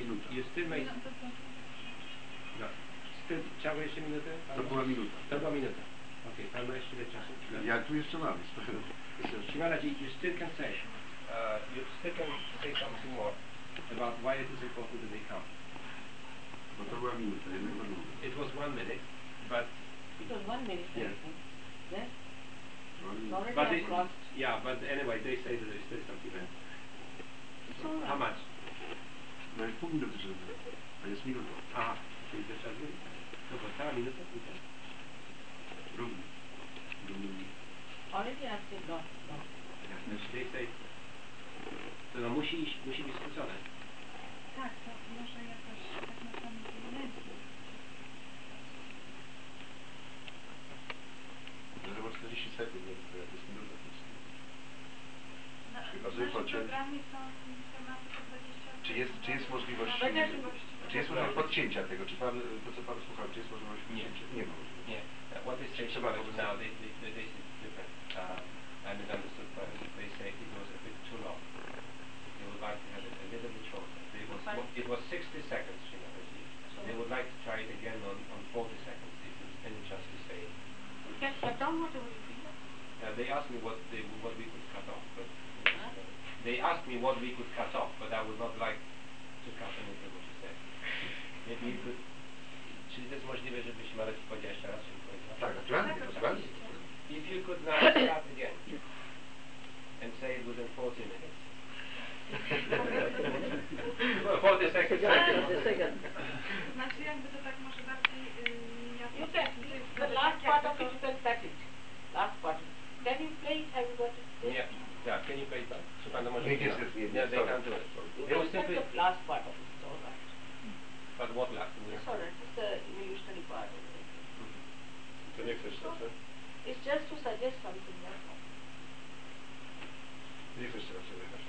time, Shimon. była You, minuta. you still may... No. Still, trzeba jeszcze minutę? To była minuta. To była minuta. Okej, pan ma jeszcze ile czasu? Ja tu jeszcze mam. Shri Mataji, you still can say, uh, you still can say something more about why it is important that they come. Bo to była minuta, jednak na długo. It was one minute, but It was one minute, Yeah. I think. Then Była but I've it, crossed. yeah, but anyway, they say that there's still something there. It's all How right. much? No jest pół minuty, żeby... A jest minuta. Aha, czyli to trzeba zrobić. Dobra, cała minuta? Okay. Równy. Równy. Already I've said no, no. They say, to no musi iść, musi być skrócone. Tak, to może jakoś tak na samym pojedynku. Że ma 40 sekund, więc to jest minuta. Na, Chyba, w że naszym pociąg- programie są tematy po 20 Czy jest, czy jest możliwość... No, będę- Czy jest możliwość podcięcia tego? Czy pan, to co pan słuchał, czy jest możliwość podcięcia? Nie ma możliwości. Yeah. Uh, what they say about it now, they, they, they, they say it's different. Uh, I misunderstood but They say it was a bit too long. They would like to have it a little bit shorter. It was, it was 60 seconds, you know. So they would like to try it again on, on 40 seconds, if there's any chance to say it. You can cut down whatever you feel. Uh, they asked me what they, what we could cut off, but Huh? They asked me what we could cut off, but I would not like to cut anything what you said. Maybe you could. Czyli to jest możliwe, żebyś Marek powiedział jeszcze raz, żeby powiedział? Tak, naturalnie, naturalnie. If you could now start again and say it within 40 minutes. Well, 40 seconds. The second. Znaczy jakby to tak może bardziej yy, ja You can, the last part of it you can cut it. Last part. Can you play it? Have you got it? Yeah, yeah, can you play it back? Czy pan to może Nie, uczyna? niestety nie, nie, Yeah, they sorry. can't do it. You They will simply, the last part of it. It's all right. but what last? It's all right. It's the evolutionary part of it. To nie chcesz, co? It's just to suggest something. That's all. Nie chcesz teraz sobie jechać.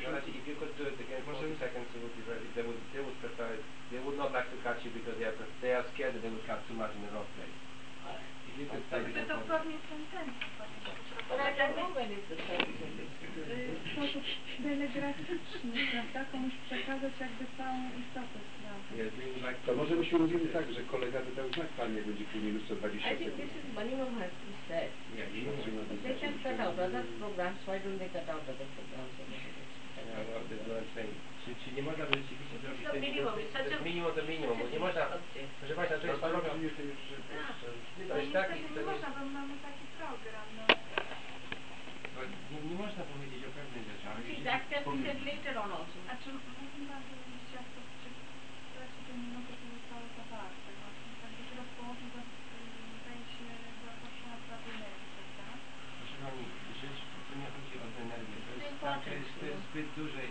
Reality, if you could do it again for 40 seconds, it would be very, they would, they would prefer it, they would not like to cut you because they are, they are scared that they would cut too much in the wrong place. All right. If you could play it Jakby in to 40 pewnie w ten ten powinien But I don't know when is the service of this. Y, w sposób telegraficzny, prawda? Komuś przekazać jakby całą istotę sprawy. Yeah, they would like To może byśmy mówili tak, że kolega wydał znak pan, jak będzie pół minuty, 120 I think this sekund. is minimum has to be said. Yeah, you know. They can cut out other programs. Why don't they cut out other programs? and make it Yeah, well, that's what I'm saying. Czy, czy nie można by rzeczywiście zrobić ten- minimum. To such jest minimum to minimum, bo nie można, proszę Państwa, to jest program, że... No to jest taki, to nie nie, można, bo mamy taki program, no. nie, nie można powiedzieć o pewnych rzeczach. Said later on also. A czy mógłby Pan powiedzieć, jak to w trakcie tej minuty to zostało zawarte? Właśnie tak by teraz położył, za- y, zdaje się, zawsze na sprawie energii, prawda? Proszę Pani, rzecz, tu nie chodzi o tę energię, to jest, tak, to jest, to jest no. zbyt duże.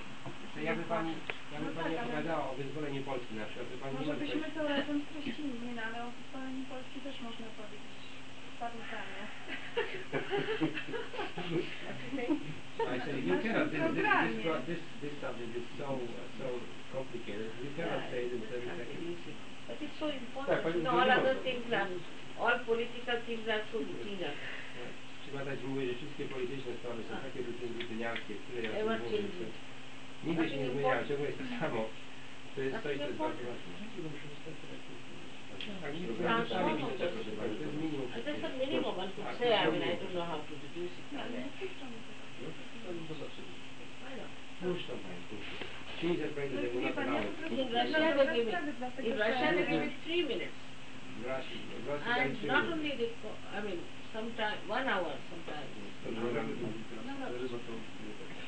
Jakby Pani, jakby No Pani tak, ale- opowiadała o wyzwoleniu Polski na przykład, to Pani nie Może może byśmy to razem streścili, nie no, ale o wyzwoleniu Polski też można powiedzieć paru zdaniach. I say, you cannot, this, this, this, pro- this, this subject is so, so complicated, you cannot say it in it's 30 not seconds. But it's so Tak, important. pani You know, all nie other things are, all political things are so routine. Czy Badać mówi, że wszystkie polityczne sprawy są takie rutyn, rutyniarskie, które ja mówię, że. Nigdy się nie ciągle jest to samo. To jest jest bardzo ważne. Tak, the- to jest minimum. Uh, know how to. No. No, No In Russia they give in Russia they give it three minutes. And not only they, co- I mean, sometime, one hour sometimes. Dobrze, nie mamy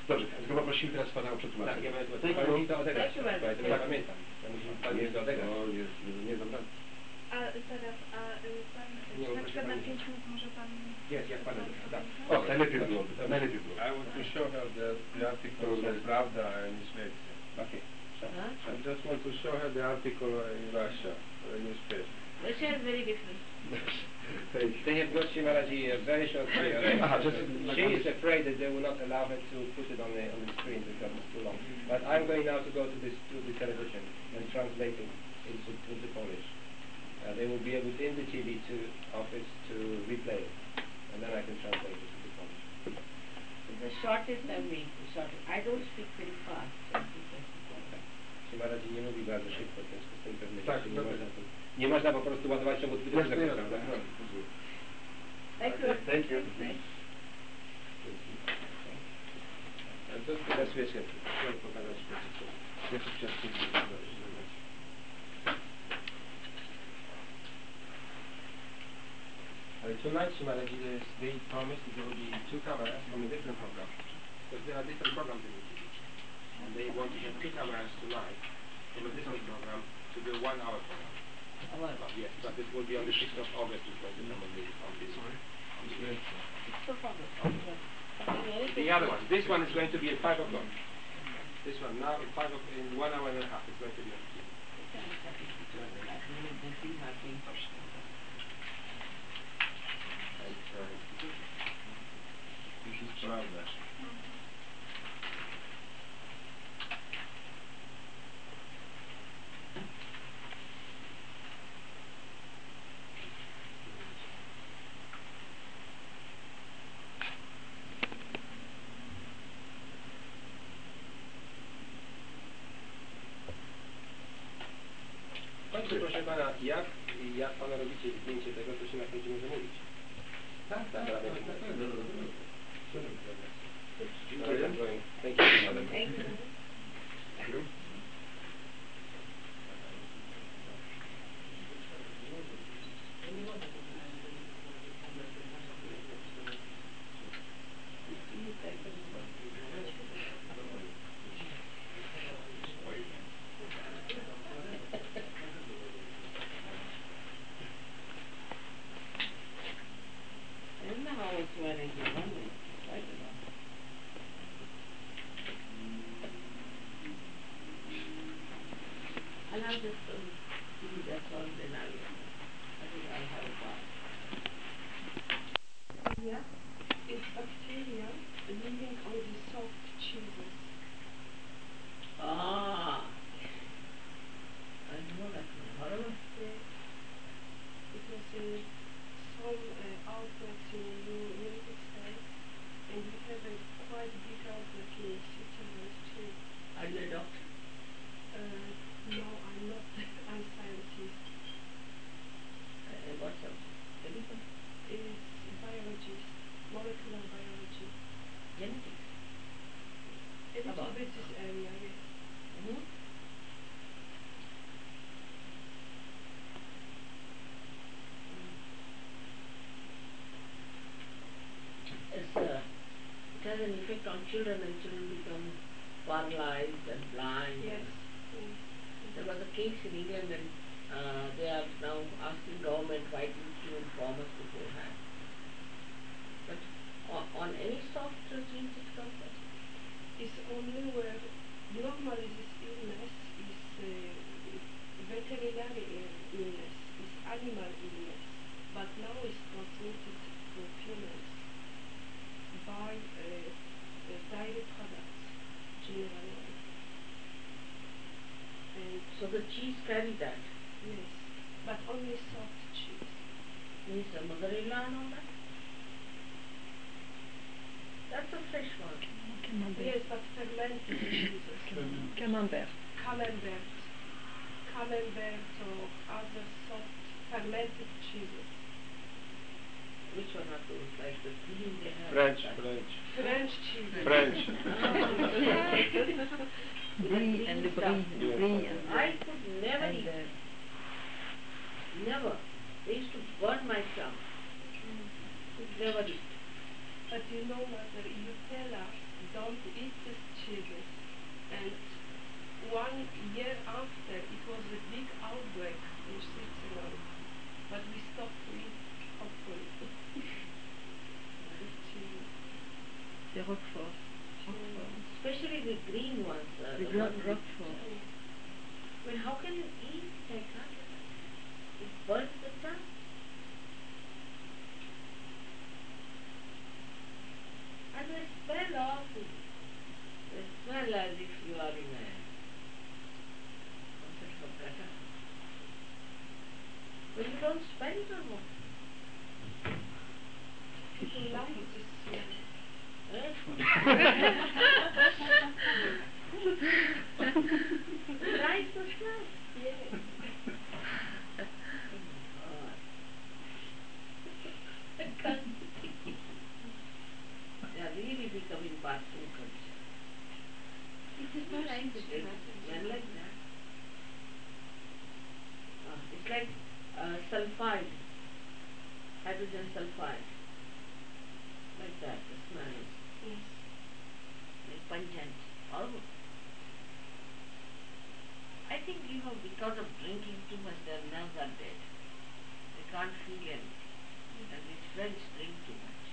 Dobrze, tylko poprosimy teraz Pana o przetłumaczenie. Tak, ja będę Pani panu- musi to odegrać, bo ja tego nie pamiętam. Ja musi Pani to odegrać. Jest, nie, nie dam rady. A teraz, a y, Pan, Nie, czy na przykład na pani. 5 minut może Pan... Jest, jak Pan tak. O, najlepiej byłoby, najlepiej byłoby. I want to show her the, the article of Pravda in Szwecja. Okay. Huh? I just want to show her the article in Russia, the newspaper. Russia is very different. Tej- They have got Shri Mataji a very short period. She is afraid that they will not allow her to put it on the on the screen because it's too long. But I'm going now to go to this to the television and translate it into into Polish. Uh, they will be able to in the TV to office to replay it, and then I can translate it into Polish. It's the shortest I make, the shortest. I don't speak very fast. so I think that's the problem. Shri Mataji nie mówi bardzo szybko, w związku z tym pewnie Tak, rzeczy nie dobra. można tu, nie można po prostu ładować w ciągu 20 sekund, prawda? Jasne, rozumiem. Thank you. Okay, thank you. Thanks. And just Bezpiecznie. Chciałem pokazać to, co- Ja tu chciałem coś zagrać. Uh, tonight, Shri Mataji, there's- they promised that there will be two cameras from a different program. Because there are different programs in the TV. And they want to have two cameras tonight from a different program to the one hour program. Our- But yes, but it will be on the 6th of August, is going to come on the, on the, on the, other one. This one is going to be at 5 o'clock. This one now, at 5 o'clock, in one hour and a half, it's going to be on TV. This proszę pana, jak, jak pana robicie zdjęcie tego, to się na końcu może mówić. Tak, tak, tak, tak, tak, tak. Dziękuję. Thank you, madam. Thank you. Children and children become paralyzed and blind. Yes. yes. There was a case in England and uh, they are now asking government why didn't you inform us beforehand. But on, on any soft genes it comes up. is only where normally this illness is uh, veterinary illness, is animal illness, but now is transmitted to humans by uh, dairy products generally. And So the cheese carry that. yes, but only soft cheese. Means the mother-in-law and all that. That's a fresh one. Yes, but fermented cheeses. Camembert. Camembert. Camembert or other soft fermented cheeses. Which one are those? Like the cream they have? French, Like- French. French cheeses. French. Brie and the brie, You brie and, find I could never and eat. uh, Never. They used to burn my tongue. Could never eat. But you know, mother, you tell us don't eat these cheeses. And one year after, it was a big outbreak in Switzerland. But we stopped to eat, hopefully. These cheeses. The Roquefort. Roquefort. Especially the green ones. Uh, The the with- Roquefort. Mean, how can you eat? I can't. It burns the tongue. And they smell awful. They smell as if you are in a of gutter. You don't smell it or what? People like this smell. Eh? Nice the smell. Yes. I can't take it. They are really becoming bathroom culture. It is not nice to like that. It's like uh, sulfide, hydrogen sulfide. Like that, the smell is Yes. Pungent, horrible. I think, you know, because of drinking too much, their nerves are dead. They can't feel anything. And these French drink too much.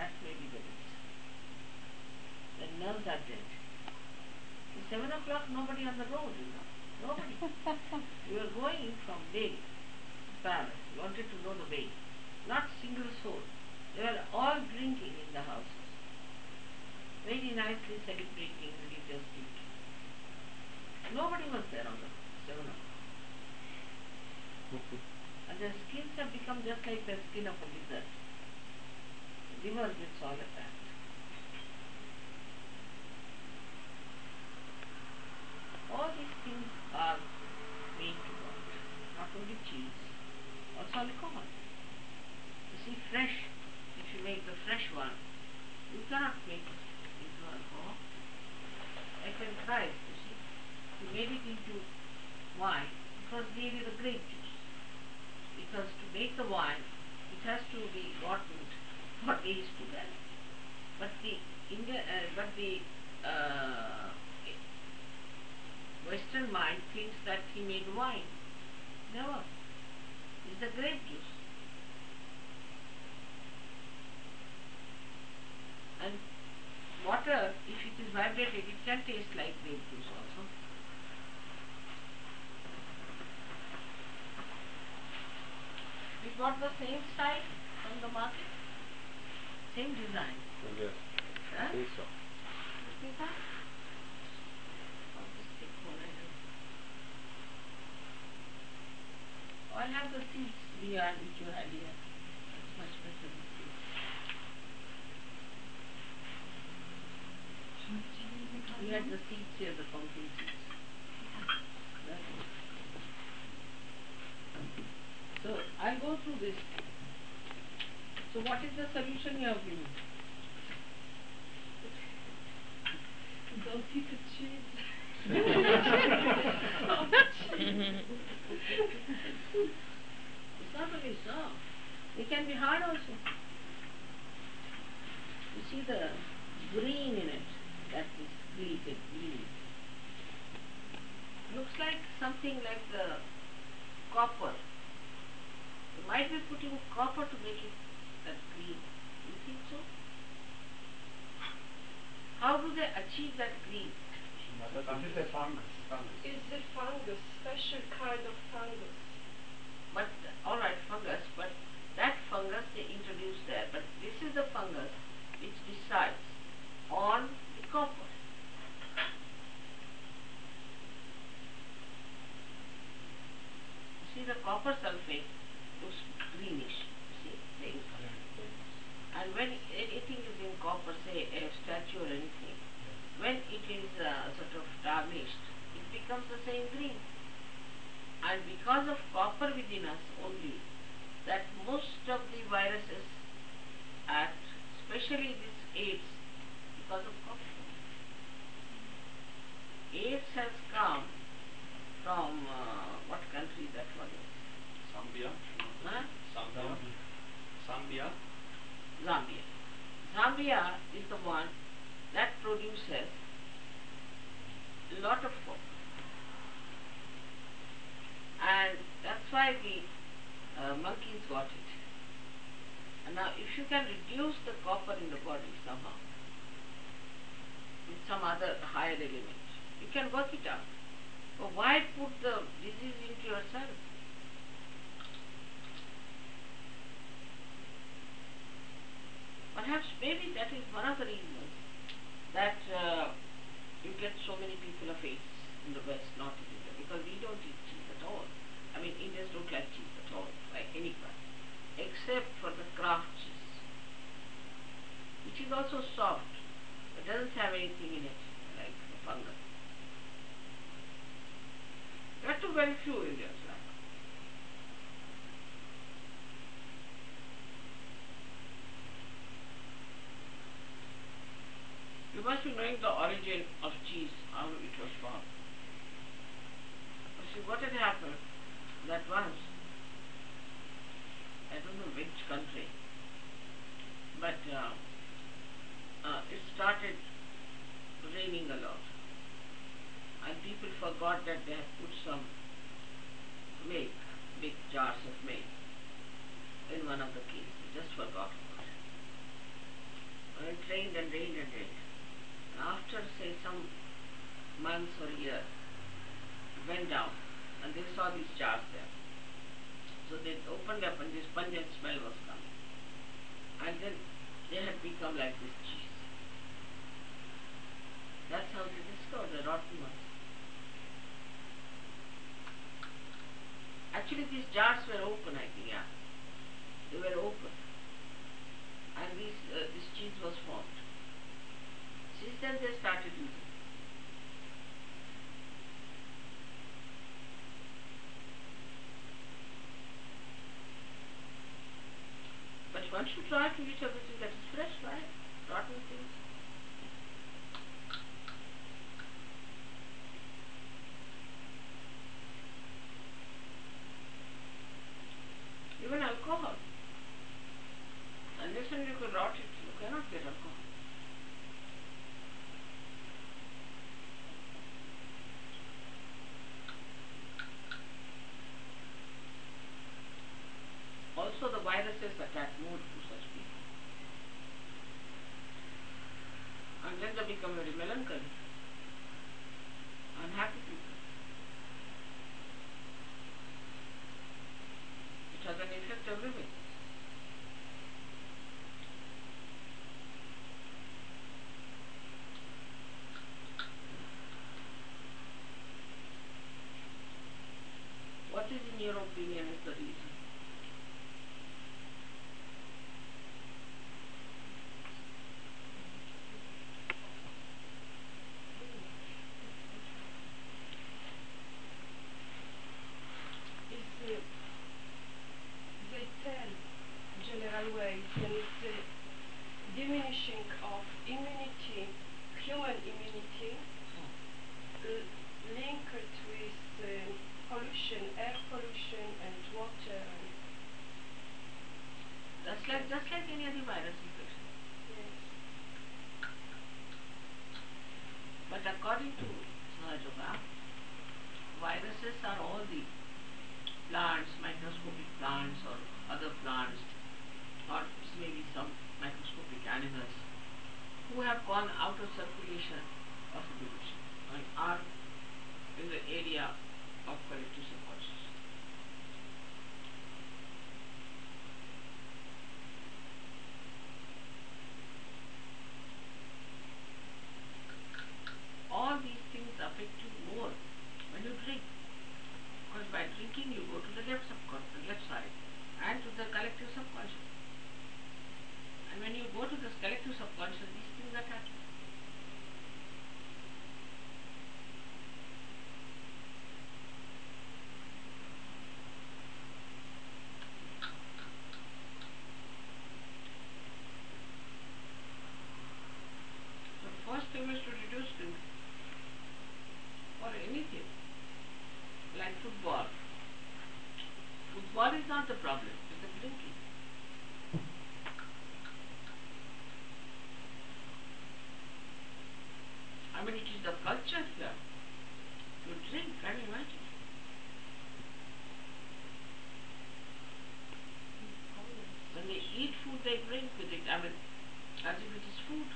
That may be the reason. Their nerves are dead. At seven o'clock, nobody on the road, you know. Nobody. we were going from Lille to Paris. We wanted to know the way. Not single soul. They were all drinking in the houses. Very nicely celebrating the religious duty. Nobody was there on the road, seven o'clock. And their skins have become just like the skin of a lizard. The liver gets all attacked. All these things are made to rot. Not only cheese, also alcohol. You see, fresh, if you make the fresh one, you cannot make. When Christ, you see, he made it into wine because needed a grape juice. Because to make the wine, it has to be bottled for days together. But the India, uh, but the uh, Western mind thinks that he made wine. Never. It's the grape juice. And water, if it is vibrated, it can taste like grape juice also. We got the same style from the market, same design. Yes, Huh? I think so. See that? Or the thick one, I don't. Oh, I have the seeds beyond which you had here. That's much better than seeds. The seeds here, the pumpkin seeds. So I'll go through this. So what is the solution you have given? Don't eat the cheese. It's not only soft. It can be hard also. You see the green in it. That is created green. Looks like something like the copper. You might be putting copper to make it that green. You think so? How do they achieve that green? Is a fungus. fungus. It's a fungus, special kind of fungus. But all right, fungus. But that fungus they introduced there. But this is the fungus which decides on the copper. is a copper sulfate, looks greenish, see, color. Yeah. And when anything is in copper, say a statue or anything, yeah. when it is uh, sort of tarnished, it becomes the same green. And because of copper within us only, that most of the viruses act, especially this AIDS, because of copper. AIDS has come from uh, what country that one is? Zambia. Huh? Zambia. Zambia. Zambia. Zambia is the one that produces a lot of copper. And that's why the uh, monkeys got it. And now if you can reduce the copper in the body somehow, with some other higher element, you can work it out. But why put the disease into yourself? Perhaps maybe that is one of the reasons that uh, you get so many people of AIDS in the West, not in India, because we don't eat cheese at all. I mean, Indians don't like cheese at all, like any kind, except for the Kraft cheese, which is also soft, but doesn't have anything in it, like fungus. Are too very few Indians. You must be knowing the origin of cheese, how it was formed. See, what had happened that once, I don't know which country, but uh, uh, it started raining a lot. And people forgot that they had put some milk, big jars of milk, in one of the caves. They just forgot about it. And it rained and rained and rained. And after, say, some months or year, it went down and they saw these jars there. So they opened up and this pungent smell was coming. And then they had become like this cheese. That's how they discovered the rotten ones. Actually, these jars were open, I think, yeah. They were open. And these, uh, this cheese was formed. Since then they started using. But one should try to eat everything that is fresh, right? Rotten things. Even alcohol. When you could rot it, you cannot get alcohol. Also the viruses attack more to such people. And then they become very melancholy, unhappy people. WWE. Eat food, they drink with it. I mean, as if it is food.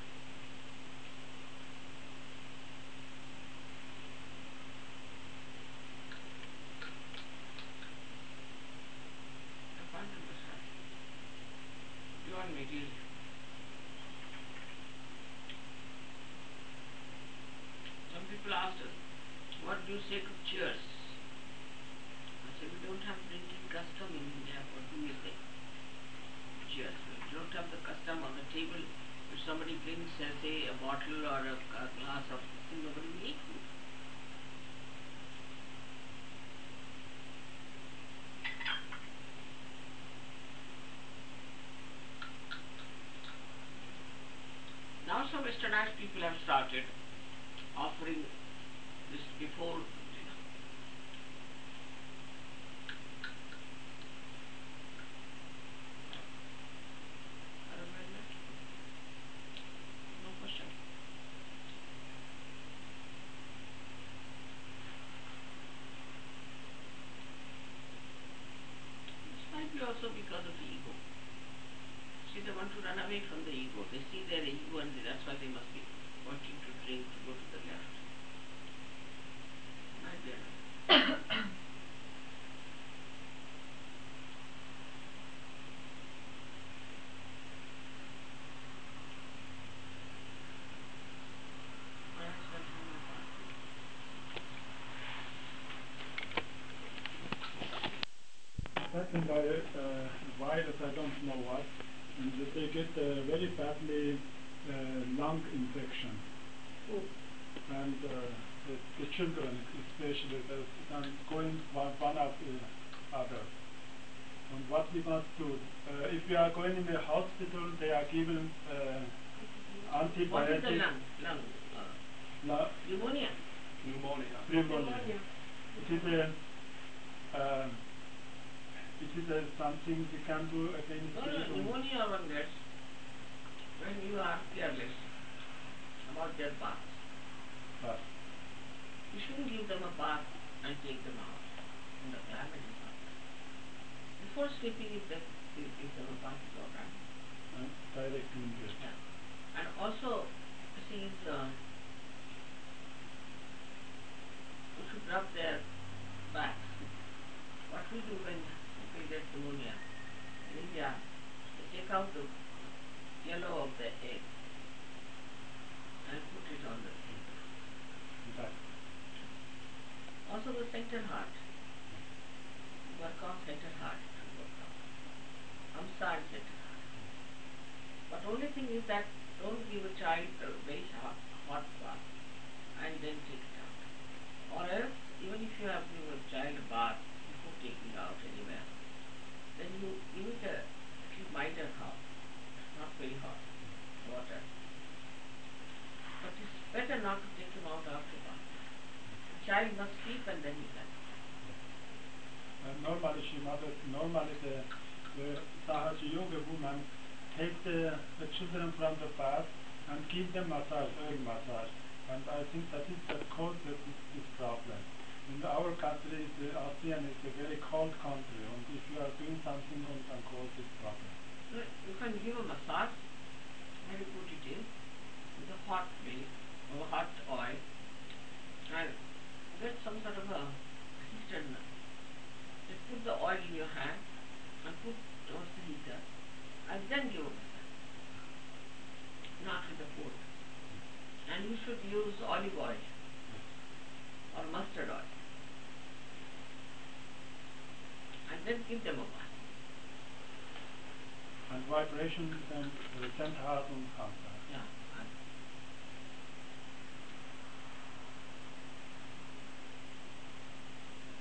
I can't understand. You and me, deal. Some people asked us, what do you say to cheers? I said, we don't have drinking custom in India. What do we say? Cheers. We don't have the custom on the table. If somebody brings, uh, say, a bottle or a, a glass of something, nobody will eat food. Now people have started offering this before dinner. I don't mind that. No question. This might be also because of ego. See, they want to run away from the ego. They see their ego and that's why they must be wanting to drink to go to the left. Might be another. Well, I spent time on that. Second, I, uh, virus, I don't know what, and they get uh, very badly uh, lung infection. And uh, the, the children, especially, the, and going one, one after the other. And what we must do, uh, if we are going in the hospital, they are given uh, What is the antibiotics. lung? Lung. Uh, la- pneumonia. Pneumonia. pneumonia. It is a, is a something we can do against No, no, pneumonia one gets when you are careless about their bath. But You shouldn't give them a bath and take them out in the climate is not. Before sleeping, if they you give them a bath, it's all right. uh, direct immediate. Yeah. And also, is, uh, you should rub their backs. What we do when people get pneumonia India, they take out the yellow of the egg and put it on the table. That, Also the center heart. Work on center heart to work on. Hamsa and center heart. But only thing is that don't give a child a very hot, hot bath and then take it out. Or else, even if you have given a child a bath before taking out anywhere, then you it a little milder hot, not very hot water. But it's better not to take him out after bath. The child must sleep and then you can. uh, normally she mother, normally the, the Sahaja Yoga woman take the, the children from the bath and give them massage, oil massage. And I think that is the cause of this, this problem. In our country, the ASEAN is a very cold country, and if you are doing something, one can cause this problem. No, You can give a massage you put it in with a hot milk or hot oil and get some sort of a heater. Just put the oil in your hand and put towards the heater and then give a massage. Not with the food. And you should use olive oil or mustard oil. And then give them a. And vibration and uh, center heart and hamsa. Yeah. and-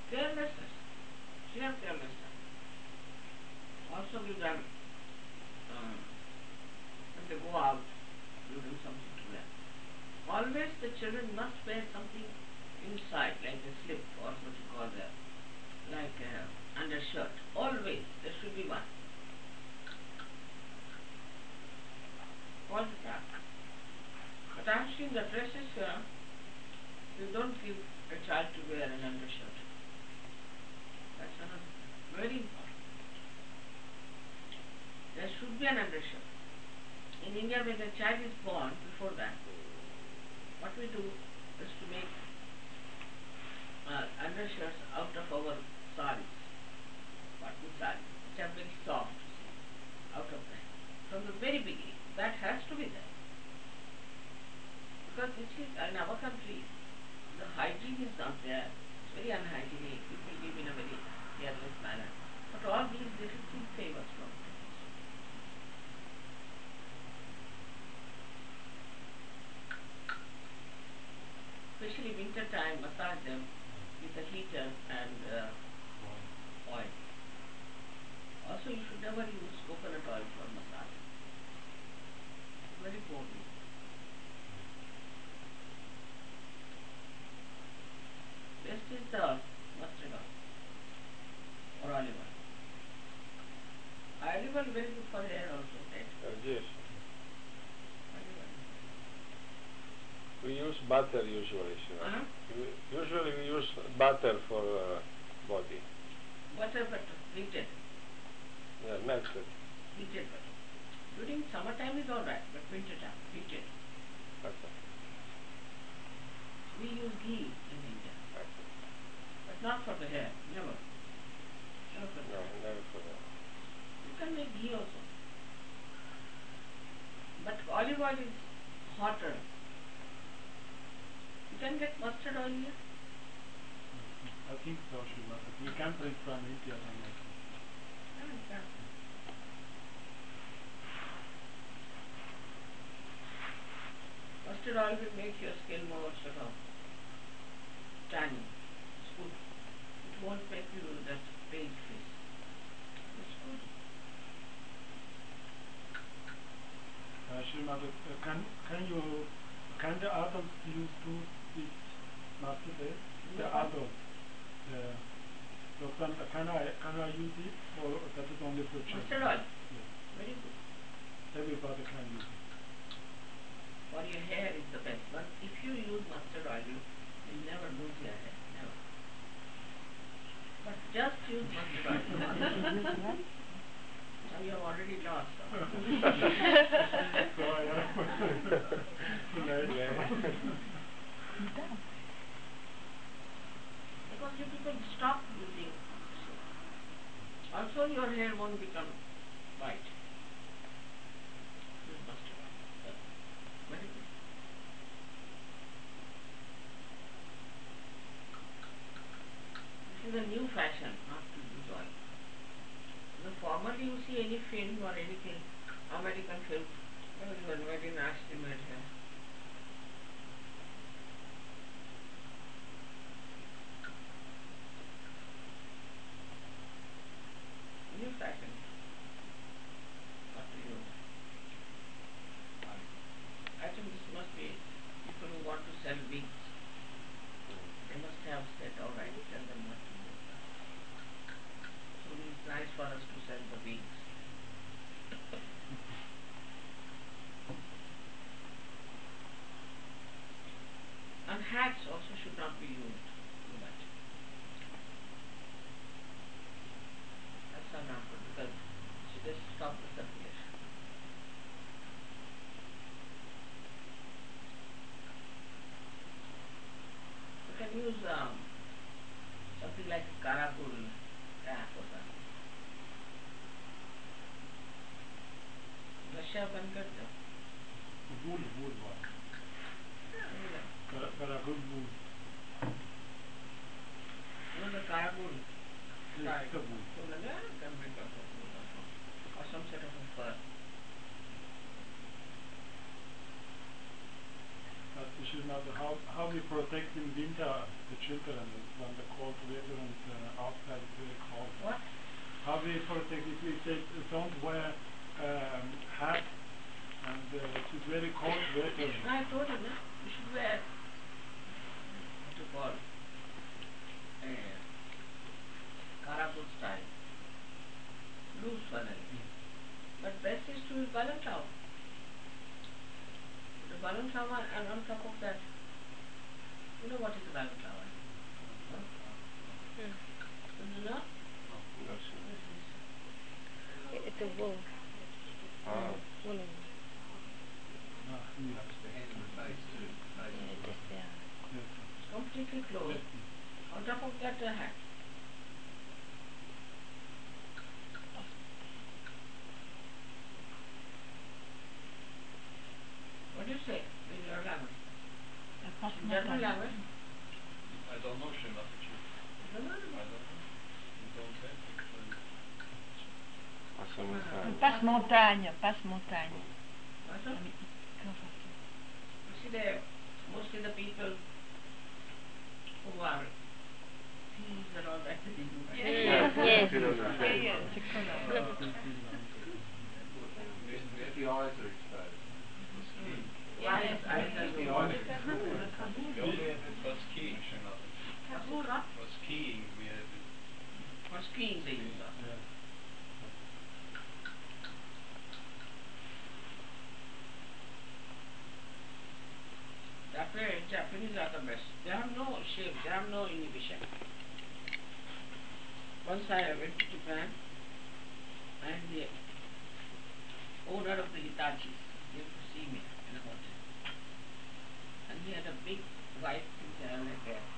Carelessness. Sheer carelessness. Also give them, um, when they go out, you do something to them. Always the children must wear something inside, like a slip or what you call the like undershirt. Always there should be one. The time. But I've seen the dresses here, you don't give a child to wear an undershirt. That's another. Very important. There should be an undershirt. In India, when a child is born, before that, what we do is to make uh, undershirts out of our saris, which are very soft, out of that. From the very beginning, that has to be there. Because this is, in our country, the hygiene is not there. It's very unhygienic. People live in a very careless manner. But all these little things save us from. Especially winter time, massage them with a heater and uh, oil. Also, you should never use coconut oil for massage. Very poorly. Best is the mustard oil or olive oil. Olive oil very good for hair also, right? Olive oil. we use butter usually, Shiva. Uh-huh. Usually we use butter for uh, body. Butter butter, heated, Yeah, melted. heated butter. During summertime is alright, but winter time, heated. Okay. We use ghee in India, okay. but not for the hair, never. Never for the No, hair. never for that. You can make ghee also. But olive oil is hotter. You can get mustard oil here. I think so, Shiva. But we can bring from India then also. Yeah, you can. Mustard oil will make your skin more sort of tanny. It's good. It won't make you that pale face. It's good. Uh, Srimad, uh, can can you can the adults use to eat mustard oil? The No. adult. Uh, Doctor, can I can I use it or that is only for children? Mustard oil, Yes. very good. Everybody can use it. For your hair is the best. But if you use mustard oil, you will never lose your hair. Never. But just use mustard oil. now you have already lost. we protect in winter the children when the cold weather and uh, outside is very cold. What? How we protect if we say don't wear um, hat and uh, it is very cold weather. I told you, you should wear Passe-montagne, passe-montagne. I was skiing, we skiing, they used that. Japan, Japanese are the best. They have no shame, they have no inhibition. Once I went to Japan and the owner of the Hitachi came to see me in a hotel. And he had a big white thing there like that.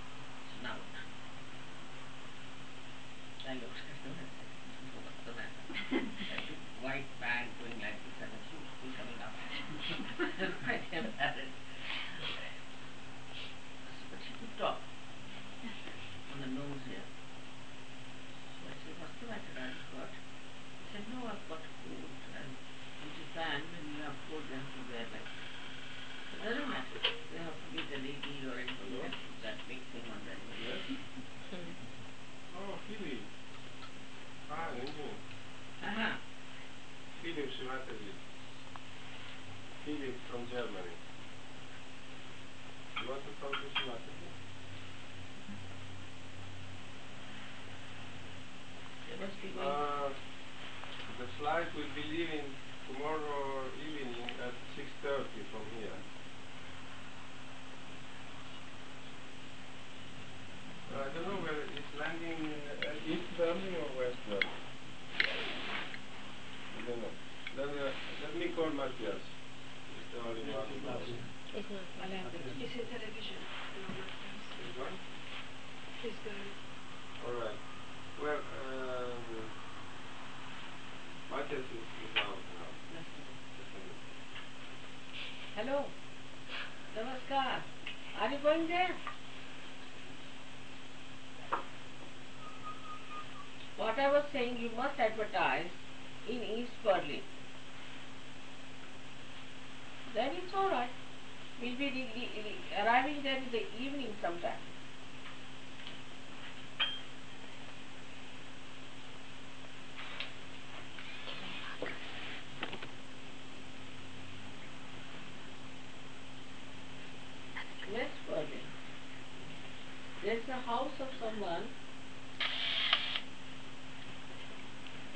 call someone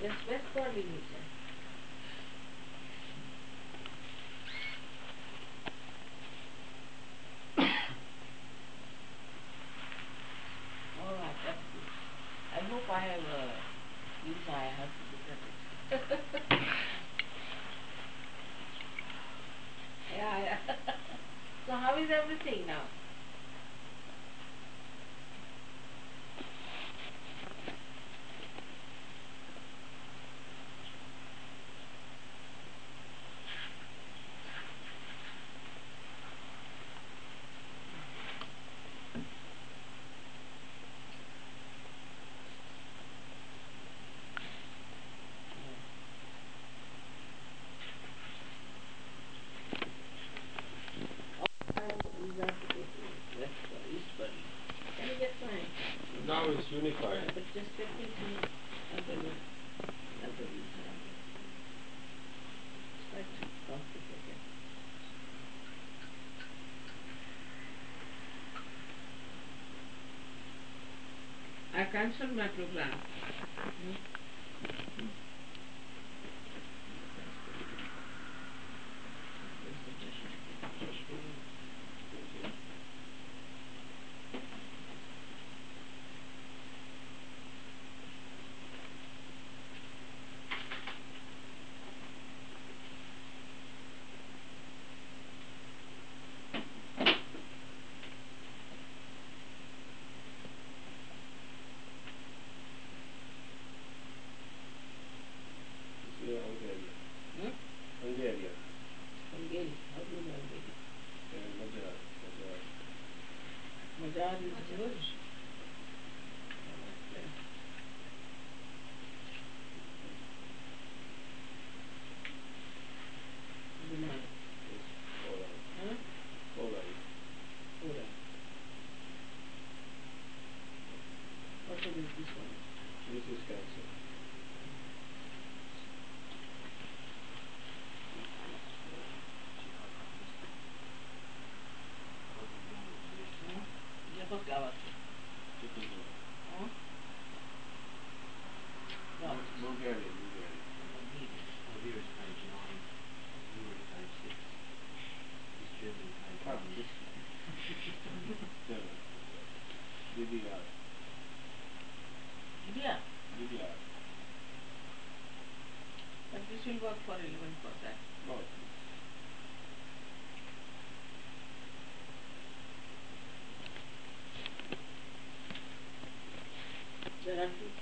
is best coordinator. Alright, that's. I hope I have used my I yeah, yeah. so how is everything now? some é problema.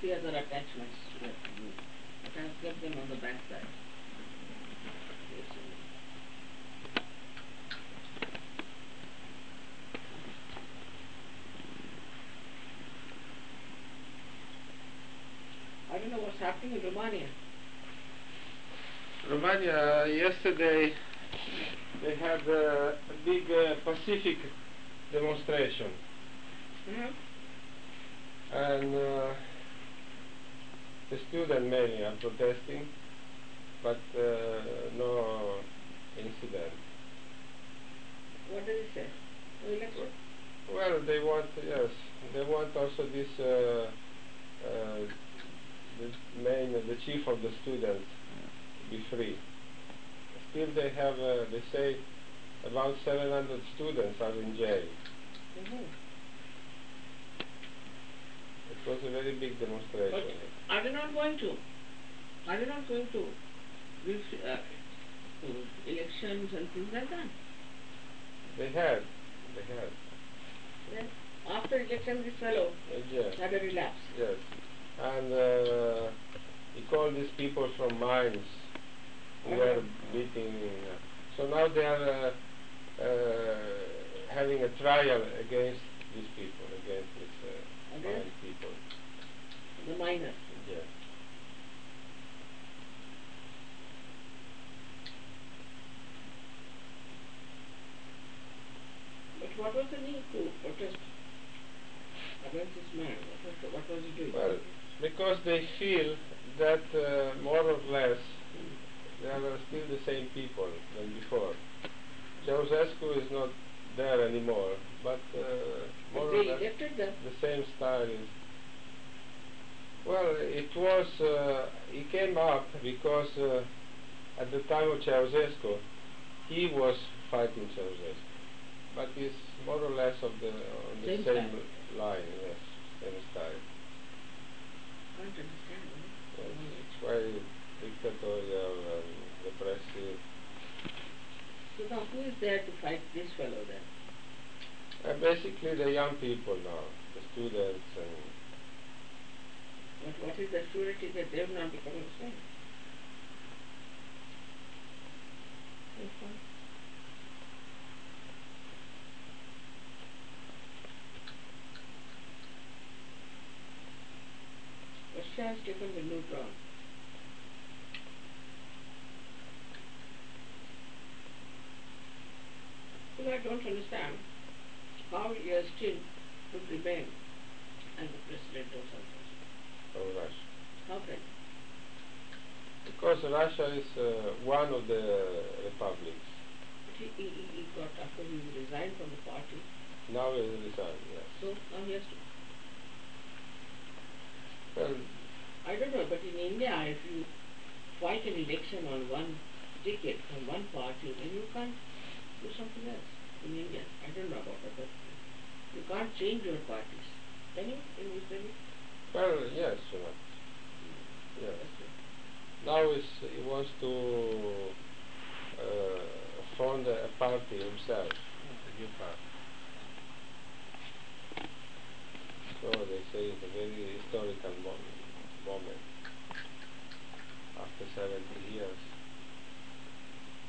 There are two, three other attachments here. But I have kept them on the back side. I don't know what's happening in Romania. Romania, yesterday they had uh, a big uh, Pacific demonstration Hmm? and uh, the students mainly are protesting but uh, no incident. What does it say? Election? Well, they want, yes, they want also this, uh, uh, the main, the chief of the students be free. Still they have, uh, they say about 700 students are in jail. Mhm. It was a very big demonstration. Are they not going to? Are they not going to give uh, elections and things like that? They had, they had, Then after election, this fellow uh, yes, had a relapse. yes. And uh, he called these people from mines who were beating. Uh, so now they are uh, uh, having a trial against these people, against these uh, mine Against? people. The miners. Yes. But what was the need to protest against this man? What was, the, what was he doing? Well, because they feel that uh, more or less they are still the same people than before. Ceausescu is not there anymore, but uh, more But or less the same style is. Well, it was, uh, he came up because uh, at the time of Ceausescu, he was fighting Ceausescu. But he's more or less of the, on the Same same, line, yes, same style. Can't understand. Yes, dictatorial and repressive. So now who is there to fight this fellow then? Uh, basically the young people now, the students and What, what is the surety that they will not become the same? Yes, sir. Russia has taken the neutron. Well, I don't understand how Yeltsin could remain as the president of something. of Russia. How can? Because Russia is uh, one of the republics. But he, he, he he got, after he resigned from the party, Now is resigned, yes. so now he has to, Well, I don't know, but in India, if you fight an election on one ticket from one party, then you can't do something else in India. I don't know about other You can't change your parties. Can you in Israel? well, yes, you know. Yes. Now is he wants to uh, found a party himself, a new party. So they say it's a very historical moment, moment after 70 years.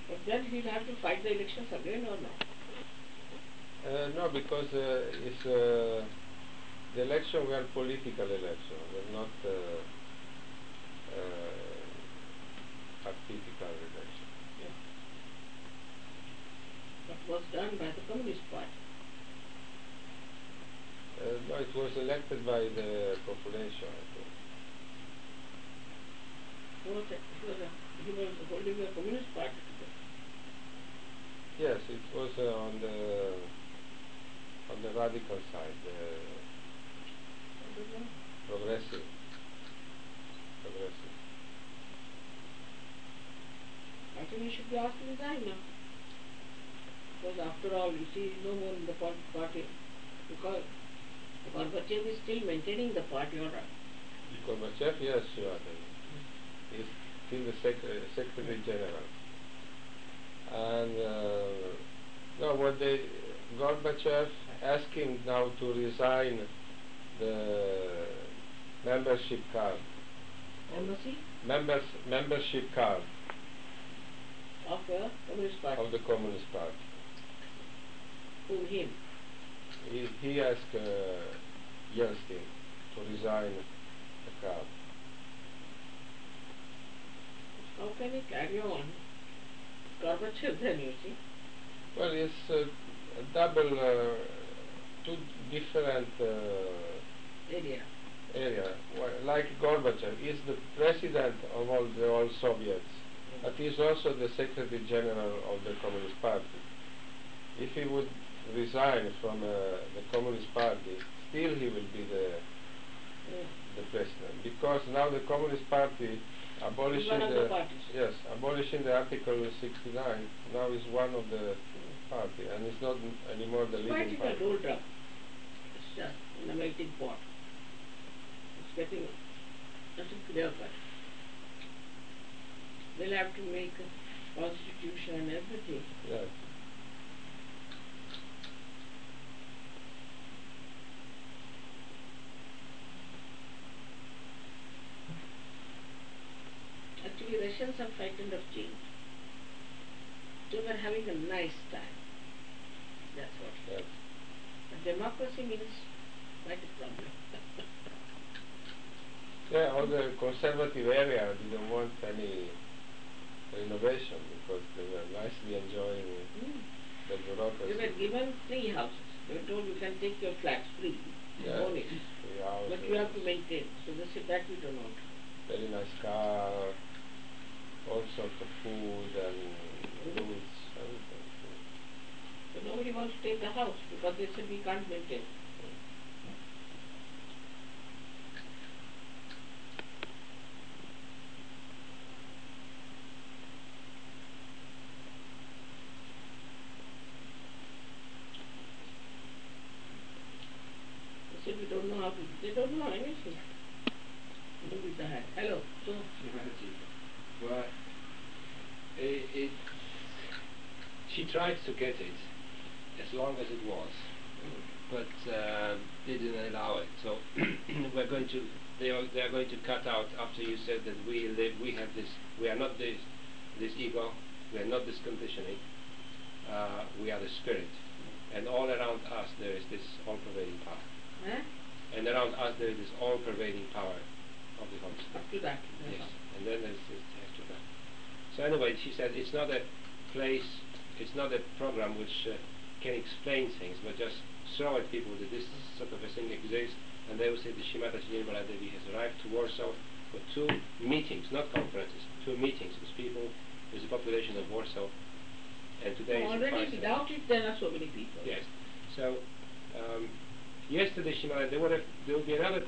But then he'll have to fight the elections again or not? Uh, no, because uh, it's, uh, the election were political election, were not uh, uh, artificial election. Yeah. That was done by the Communist Party. Uh, no, it was elected by the population. I think. He was, a, he was, a, he was holding the Communist Party. Yes, it was uh, on the on the radical side, the I don't know. progressive. Progressive. I think he should be asked to resign now. Because after all, you see, no more in the party. Because Gorbachev is still maintaining the party, right. Gorbachev, yes, sure. He's still the sec- uh, Secretary General. And uh, no, what they Gorbachev asking now to resign the membership card, Embassy members membership card of the Communist Party. of the Communist Party. Whom him? He, he asked uh, Yeltsin to resign the card. How can he carry on? Gorbachev then, you see. Well, it's uh, a double, uh, two different uh, Area. area. Like Gorbachev, he's the president of all the old Soviets, but he's also the Secretary General of the Communist Party. If he would resign from uh, the Communist Party, still he will be the the president because now the Communist Party abolishing the parties. yes abolishing the Article 69 now is one of the party and it's not anymore the leading party. Just in a melting pot. It's getting nothing clear cut. They'll have to make a constitution, and everything. Yes. Actually, Russians are frightened of change. They were having a nice time. That's what. Yes. But democracy means quite a problem. Yeah, all the conservative area didn't want any renovation because they were nicely enjoying Hmm. the They bureaucracy. were given free houses. They were told you can take your flats free. Yes, Own it. But you have to maintain. So they said that we don't want. very nice car, all sorts of food and goods, everything. So nobody wants to take the house because they said we can't maintain. They said we don't know how to, they don't know anything. Hello, so. Well, it, it, she tried to get it long as it was, but uh, they didn't allow it. So we're going to, they are, they are going to cut out after you said that we live, we have this, we are not this, this ego, we are not this conditioning, uh, we are the spirit. And all around us there is this all-pervading power. huh? And around us there is this all-pervading power of the Holy Spirit. To that. Yes, and then there's this after that. So anyway, she said it's not a place, it's not a program which uh, can explain things, but just show at people that this sort of a thing exists, and they will say the Shri Mataji Nirmala Devi has arrived to Warsaw for two meetings, not conferences, two meetings with people, with the population of Warsaw, and today is already without it there are so many people. Yes. So um, yesterday Shimala, there would have, there will be another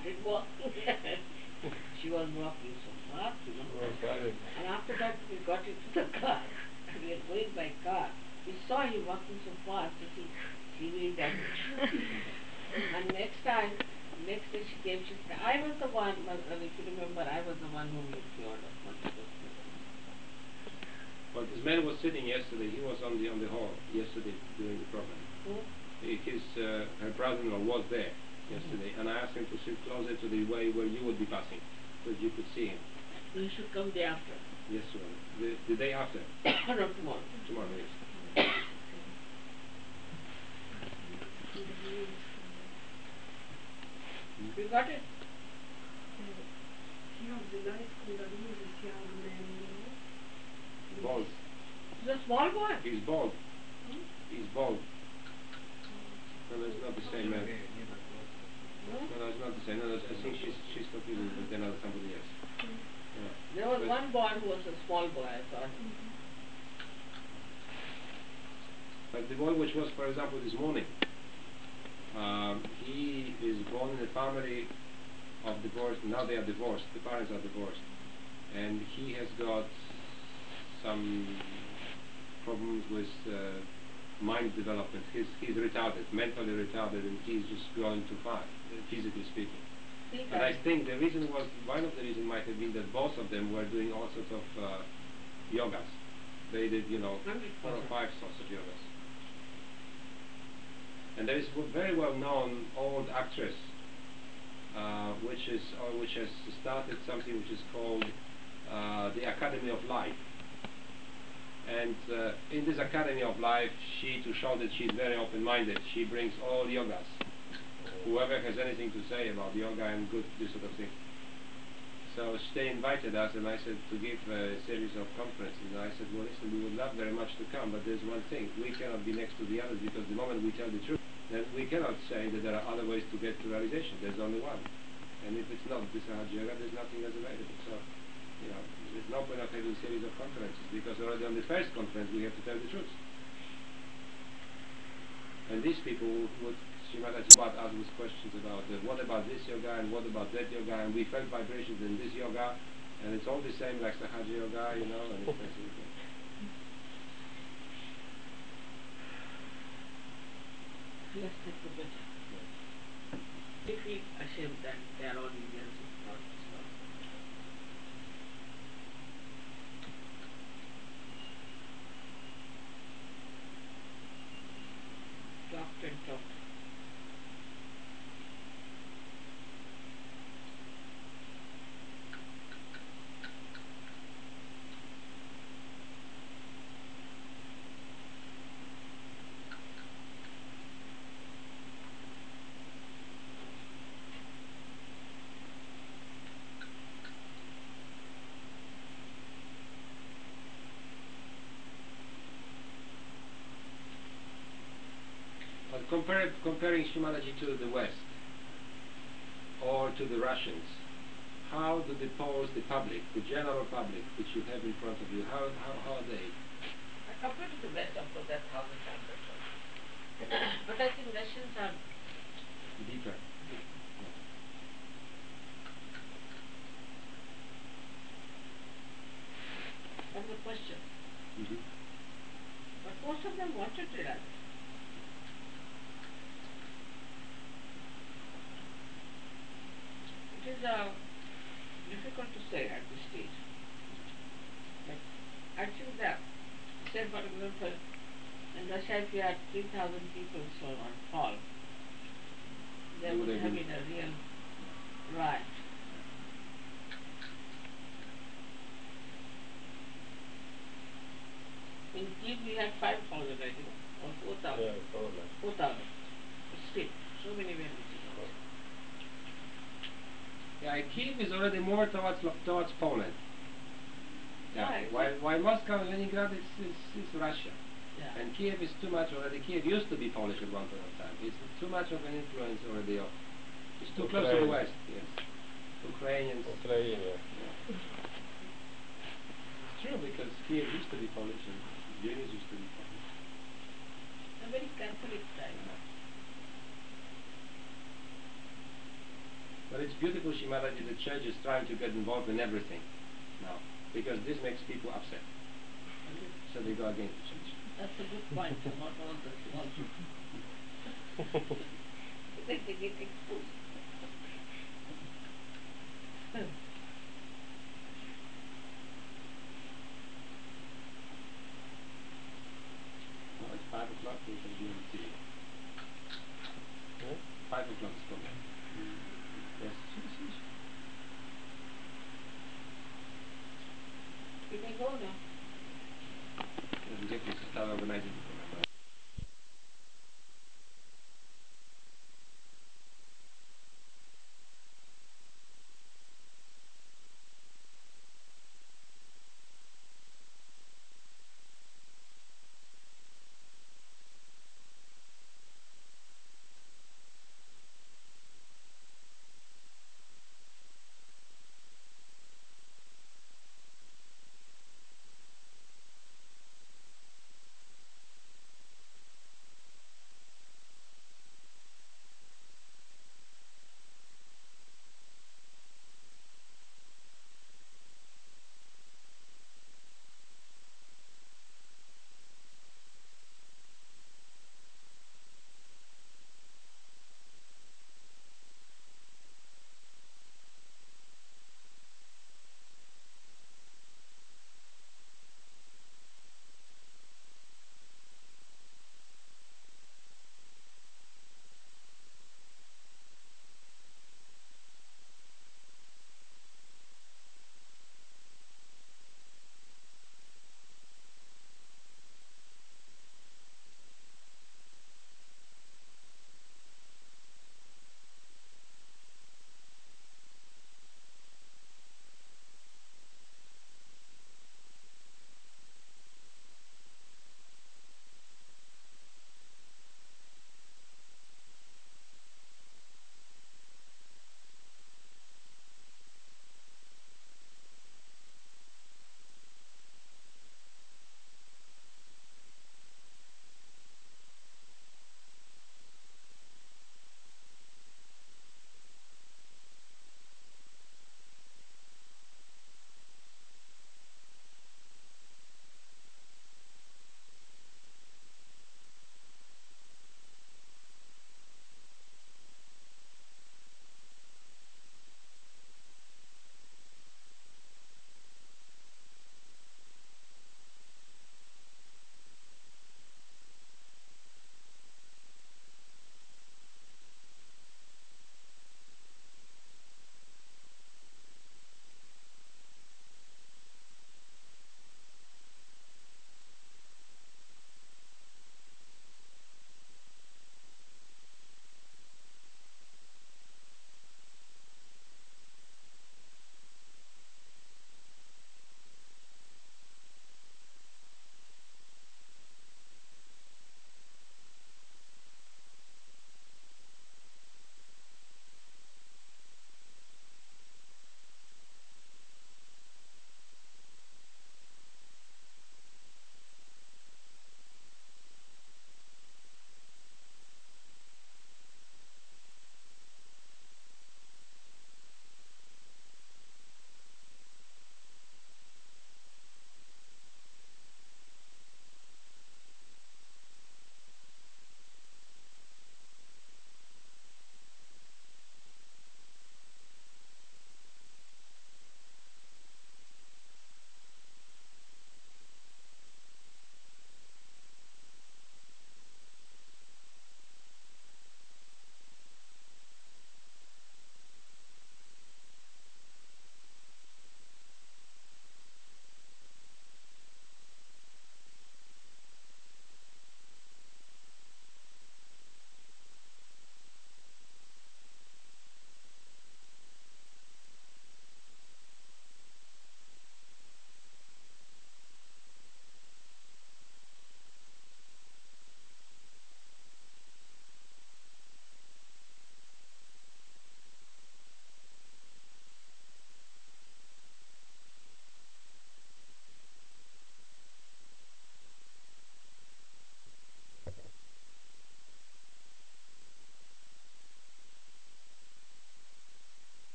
started walking. she was walking so fast, you know. Oh. And after that, we got into the car. We were going by car. We saw him walking so fast he, he will damage. and next time, next day she came, she said, I was the one, uh, if you remember, I was the one you cured of multiple sclerosis. This man was sitting yesterday. He was on the on the hall yesterday during the program. Hmm? He- His uh, her brother-in-law was there yesterday, and I asked him to sit closer to the way where you would be passing, so you could see him. You should come day after. Yes, sir. The, the day after, no, tomorrow. tomorrow. Yes. You got it? He has a nice Kundalini, this young man, you know. With Bald. He's a small boy. He's bald. Hmm? He's bald. No, it's not the same man. Hmm? No, no, it's not the same. No, no, I think she's she's with another somebody else. Yeah. There was But- one boy who was a small boy, I thought. But the boy which was, for example, this morning, um, he is born in a family of divorced. Now they are divorced. The parents are divorced, and he has got some problems with uh, mind development. He's he's retarded, mentally retarded, and he's just going too far, uh, physically speaking. He And I think the reason was one of the reasons might have been that both of them were doing all sorts of uh, yogas. They did, you know, four or five sorts of yogas. And there is a very well known old actress, uh, which is uh, which has started something which is called uh, the Academy of Life. And uh, in this Academy of Life, she to show that she's very open-minded, she brings all yogas whoever has anything to say about yoga and good this sort of thing. So they invited us, and I said to give a series of conferences. And I said, well, listen, we would love very much to come, but there's one thing: we cannot be next to the others because the moment we tell the truth, then we cannot say that there are other ways to get to realization. There's only one, and if it's not this Yoga, there's nothing else available. So, you know, there's no point of having a series of conferences because already on the first conference we have to tell the truth. And these people would Shrimad Achabat asked us questions about uh, what about this yoga and what about that yoga and we felt vibrations in this yoga and it's all the same like Sahaja yoga, you know, and it's that sort of thing. Let's take the. They feel ashamed that they are all Indians. It's not. It's not. Talked and talked. But comparing Shri Mataji to the West or to the Russians, how do they pose the public, the general public, which you have in front of you, how, how, how are they? I compared to the West, of course, that's how the standards are. But I think Russians are Deeper. That's the question. Mhm. But most of them wanted realization. It is uh, difficult to say at this stage. But I think that, say for example, in Russia if you had 3,000 people so on hall, there Would would have been a real riot. In Kiev we had 5,000 I think, or 4,000. Yeah, probably. 4,000. Still, so many were missing out. Yeah, Kiev is already more towards towards Poland. Yeah. Right. While while Moscow and Leningrad is, is, is Russia. Yeah. And Kiev is too much already. Kiev used to be Polish at one point of time. It's too much of an influence already of. It's too close to the west. Yes. Ukrainians. Ukraine, yeah. Yeah. It's true because Kiev used to be Polish and Vilnius used to be Polish. A very Catholic time. But it's beautiful, Shri Mataji, the church is trying to get involved in everything now. Because this makes people upset. So they go against the church. That's a good point. Not all the small people. they, get exposed.